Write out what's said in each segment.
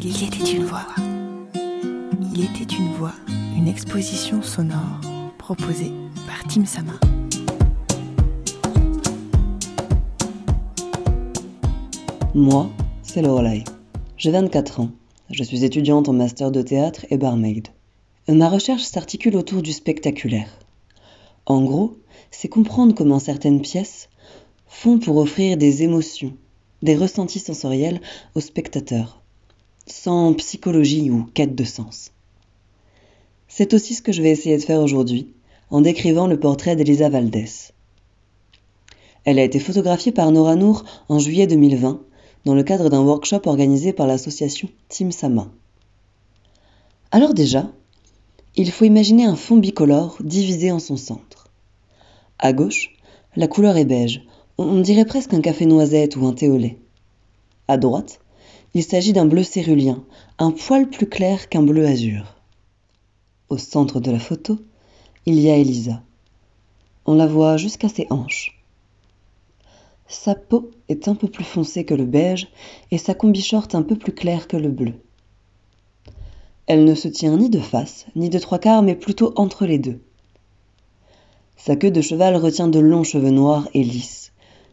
Il était une voix. Il était une voix, une exposition sonore proposée par Tim Sama. Moi, c'est Lorelai. J'ai 24 ans. Je suis étudiante en master de théâtre et barmaid. Ma recherche s'articule autour du spectaculaire. En gros, c'est comprendre comment certaines pièces font pour offrir des émotions, des ressentis sensoriels aux spectateurs, sans psychologie ou quête de sens. C'est aussi ce que je vais essayer de faire aujourd'hui en décrivant le portrait d'Elisa Valdès. Elle a été photographiée par Nora Nour en juillet 2020 dans le cadre d'un workshop organisé par l'association Team Sama. Alors déjà, il faut imaginer un fond bicolore divisé en son centre. À gauche, la couleur est beige, on dirait presque un café noisette ou un thé au lait. À droite, il s'agit d'un bleu cérulien, un poil plus clair qu'un bleu azur. Au centre de la photo, il y a Elisa. On la voit jusqu'à ses hanches. Sa peau est un peu plus foncée que le beige et sa combi-short un peu plus claire que le bleu. Elle ne se tient ni de face, ni de trois quarts, mais plutôt entre les deux. Sa queue de cheval retient de longs cheveux noirs et lisses,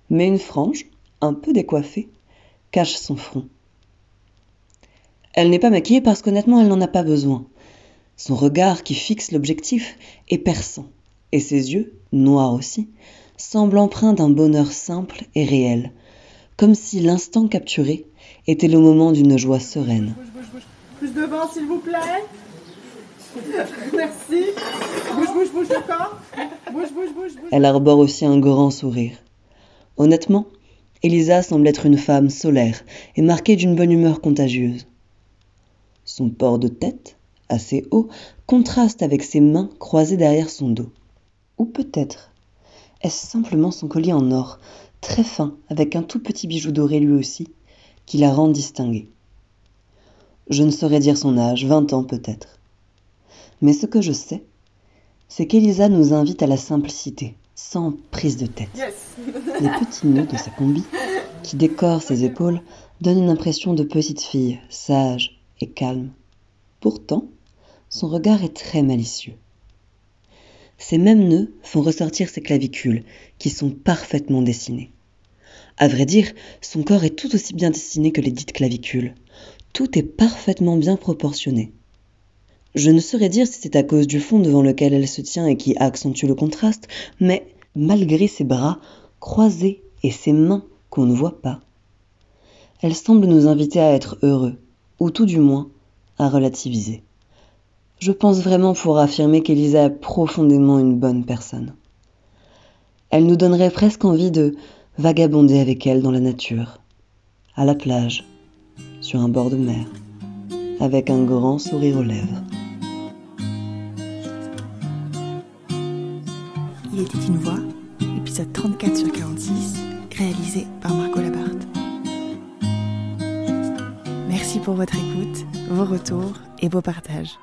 mais une frange, un peu décoiffée, cache son front. Elle n'est pas maquillée parce qu'honnêtement elle n'en a pas besoin. Son regard qui fixe l'objectif est perçant, et ses yeux, noirs aussi, semble empreint d'un bonheur simple et réel, comme si l'instant capturé était le moment d'une joie sereine. Bouge, bouge, bouge. Plus devant, s'il vous plaît. Merci. Bouge, bouge, bouge corps. Bouge, bouge, bouge, bouge. Elle arbore aussi un grand sourire. Honnêtement, Elisa semble être une femme solaire et marquée d'une bonne humeur contagieuse. Son port de tête, assez haut, contraste avec ses mains croisées derrière son dos. Ou peut-être est-ce simplement son collier en or, très fin, avec un tout petit bijou doré lui aussi, qui la rend distinguée. Je ne saurais dire son âge, vingt ans peut-être. Mais ce que je sais, c'est qu'Elisa nous invite à la simplicité, sans prise de tête. Yes. Les petits nœuds de sa combi, qui décorent ses épaules, donnent une impression de petite fille, sage et calme. Pourtant, son regard est très malicieux. Ces mêmes nœuds font ressortir ses clavicules, qui sont parfaitement dessinées. À vrai dire, son corps est tout aussi bien dessiné que les dites clavicules. Tout est parfaitement bien proportionné. Je ne saurais dire si c'est à cause du fond devant lequel elle se tient et qui accentue le contraste, mais malgré ses bras croisés et ses mains qu'on ne voit pas, elle semble nous inviter à être heureux, ou tout du moins à relativiser. Je pense vraiment pour affirmer qu'Elisa est profondément une bonne personne. Elle nous donnerait presque envie de vagabonder avec elle dans la nature, à la plage, sur un bord de mer, avec un grand sourire aux lèvres. Il était une épisode 34 sur 46, réalisé par Margot Labarthe. Merci pour votre écoute, vos retours et vos partages.